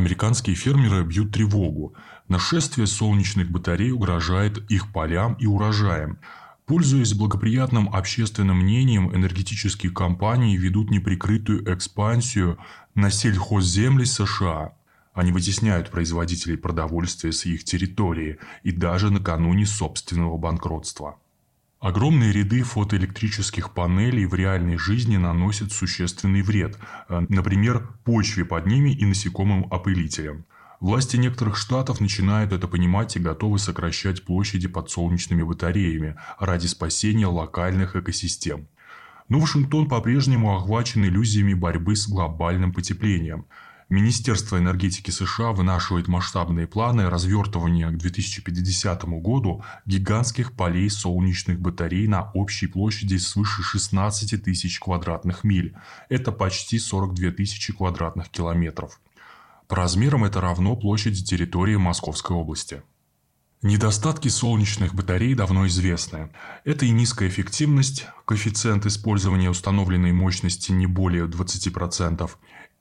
Американские фермеры бьют тревогу. Нашествие солнечных батарей угрожает их полям и урожаям. Пользуясь благоприятным общественным мнением, энергетические компании ведут неприкрытую экспансию на сельхозземли США. Они вытесняют производителей продовольствия с их территории и даже накануне собственного банкротства. Огромные ряды фотоэлектрических панелей в реальной жизни наносят существенный вред, э, например, почве под ними и насекомым-опылителям. Власти некоторых штатов начинают это понимать и готовы сокращать площади под солнечными батареями ради спасения локальных экосистем. Но Вашингтон по-прежнему охвачен иллюзиями борьбы с глобальным потеплением – Министерство энергетики США вынашивает масштабные планы развертывания к 2050 году гигантских полей солнечных батарей на общей площади свыше 16 тысяч квадратных миль. Это почти 42 тысячи квадратных километров. По размерам это равно площади территории Московской области. Недостатки солнечных батарей давно известны. Это и низкая эффективность, коэффициент использования установленной мощности не более 20%,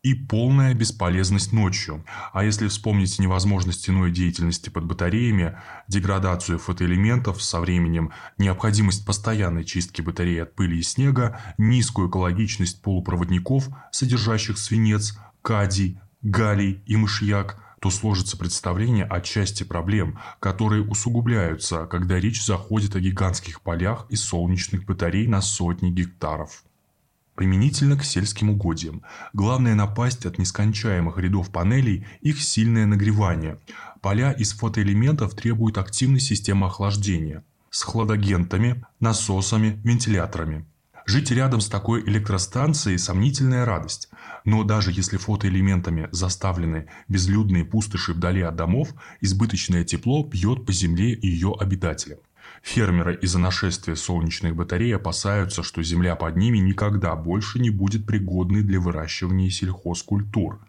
и полная бесполезность ночью. А если вспомнить невозможность иной деятельности под батареями, деградацию фотоэлементов со временем, необходимость постоянной чистки батареи от пыли и снега, низкую экологичность полупроводников, содержащих свинец, кадий, галлий и мышьяк, то сложится представление о части проблем, которые усугубляются, когда речь заходит о гигантских полях и солнечных батарей на сотни гектаров применительно к сельским угодьям. Главная напасть от нескончаемых рядов панелей – их сильное нагревание. Поля из фотоэлементов требуют активной системы охлаждения с хладагентами, насосами, вентиляторами. Жить рядом с такой электростанцией – сомнительная радость. Но даже если фотоэлементами заставлены безлюдные пустоши вдали от домов, избыточное тепло бьет по земле и ее обитателям. Фермеры из-за нашествия солнечных батарей опасаются, что земля под ними никогда больше не будет пригодной для выращивания сельхозкультур.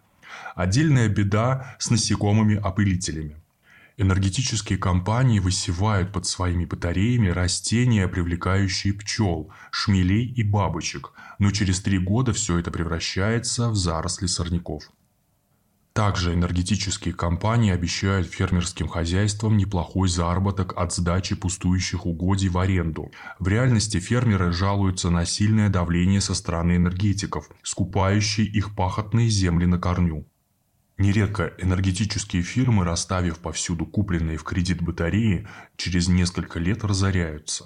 Отдельная беда с насекомыми-опылителями. Энергетические компании высевают под своими батареями растения, привлекающие пчел, шмелей и бабочек, но через три года все это превращается в заросли сорняков. Также энергетические компании обещают фермерским хозяйствам неплохой заработок от сдачи пустующих угодий в аренду. В реальности фермеры жалуются на сильное давление со стороны энергетиков, скупающие их пахотные земли на корню. Нередко энергетические фирмы, расставив повсюду купленные в кредит батареи, через несколько лет разоряются.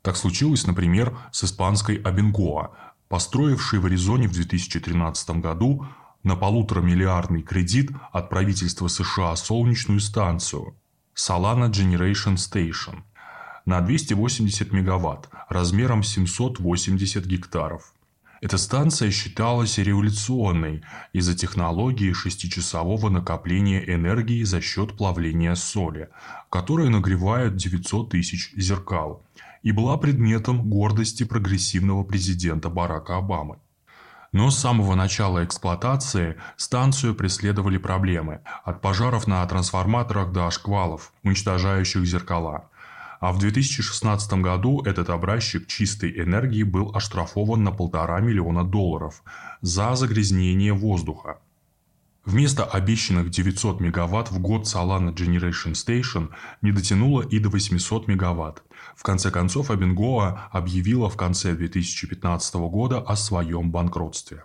Так случилось, например, с испанской Абенгоа, построившей в Аризоне в 2013 году на полуторамиллиардный кредит от правительства США солнечную станцию Solana Generation Station на 280 мегаватт размером 780 гектаров. Эта станция считалась революционной из-за технологии шестичасового накопления энергии за счет плавления соли, которая нагревает 900 тысяч зеркал, и была предметом гордости прогрессивного президента Барака Обамы. Но с самого начала эксплуатации станцию преследовали проблемы. От пожаров на трансформаторах до шквалов, уничтожающих зеркала. А в 2016 году этот образчик чистой энергии был оштрафован на полтора миллиона долларов за загрязнение воздуха. Вместо обещанных 900 мегаватт в год Solana Generation Station не дотянуло и до 800 мегаватт. В конце концов, Абингоа объявила в конце 2015 года о своем банкротстве.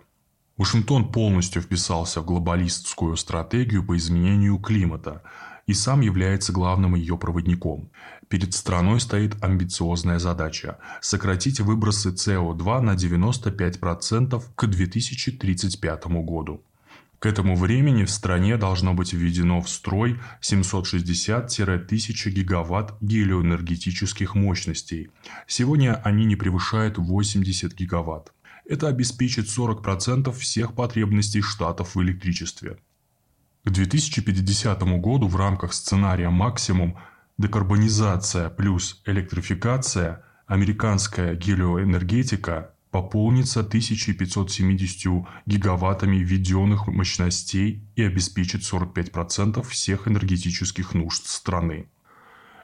Вашингтон полностью вписался в глобалистскую стратегию по изменению климата и сам является главным ее проводником. Перед страной стоит амбициозная задача – сократить выбросы СО2 на 95% к 2035 году. К этому времени в стране должно быть введено в строй 760-1000 гигаватт гелиоэнергетических мощностей. Сегодня они не превышают 80 гигаватт. Это обеспечит 40% всех потребностей штатов в электричестве. К 2050 году в рамках сценария «Максимум» декарбонизация плюс электрификация, американская гелиоэнергетика пополнится 1570 гигаваттами введенных мощностей и обеспечит 45% всех энергетических нужд страны.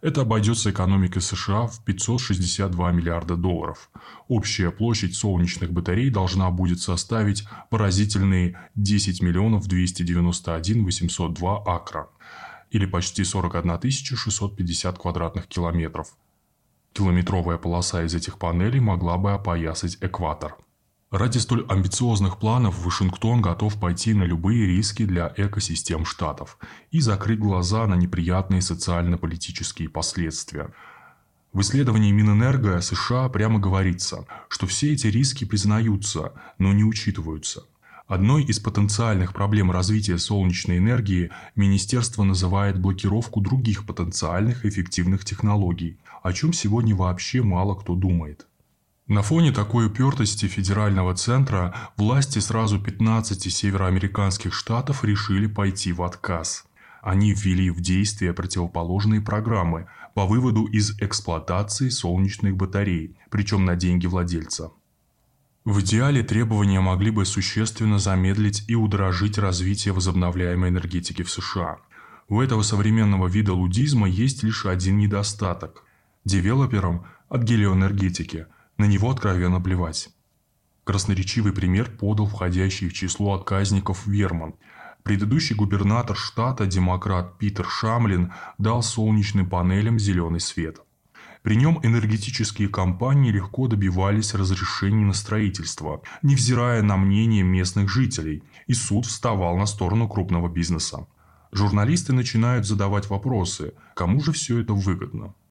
Это обойдется экономикой США в 562 миллиарда долларов. Общая площадь солнечных батарей должна будет составить поразительные 10 миллионов 291 802 акра или почти 41 650 квадратных километров. Километровая полоса из этих панелей могла бы опоясать экватор. Ради столь амбициозных планов Вашингтон готов пойти на любые риски для экосистем штатов и закрыть глаза на неприятные социально-политические последствия. В исследовании Минэнерго США прямо говорится, что все эти риски признаются, но не учитываются. Одной из потенциальных проблем развития солнечной энергии министерство называет блокировку других потенциальных эффективных технологий, о чем сегодня вообще мало кто думает. На фоне такой упертости федерального центра власти сразу 15 североамериканских штатов решили пойти в отказ. Они ввели в действие противоположные программы по выводу из эксплуатации солнечных батарей, причем на деньги владельца. В идеале требования могли бы существенно замедлить и удорожить развитие возобновляемой энергетики в США. У этого современного вида лудизма есть лишь один недостаток. Девелоперам от гелиоэнергетики – на него откровенно плевать. Красноречивый пример подал входящий в число отказников Верман. Предыдущий губернатор штата, демократ Питер Шамлин, дал солнечным панелям зеленый свет. При нем энергетические компании легко добивались разрешений на строительство, невзирая на мнение местных жителей, и суд вставал на сторону крупного бизнеса. Журналисты начинают задавать вопросы, кому же все это выгодно.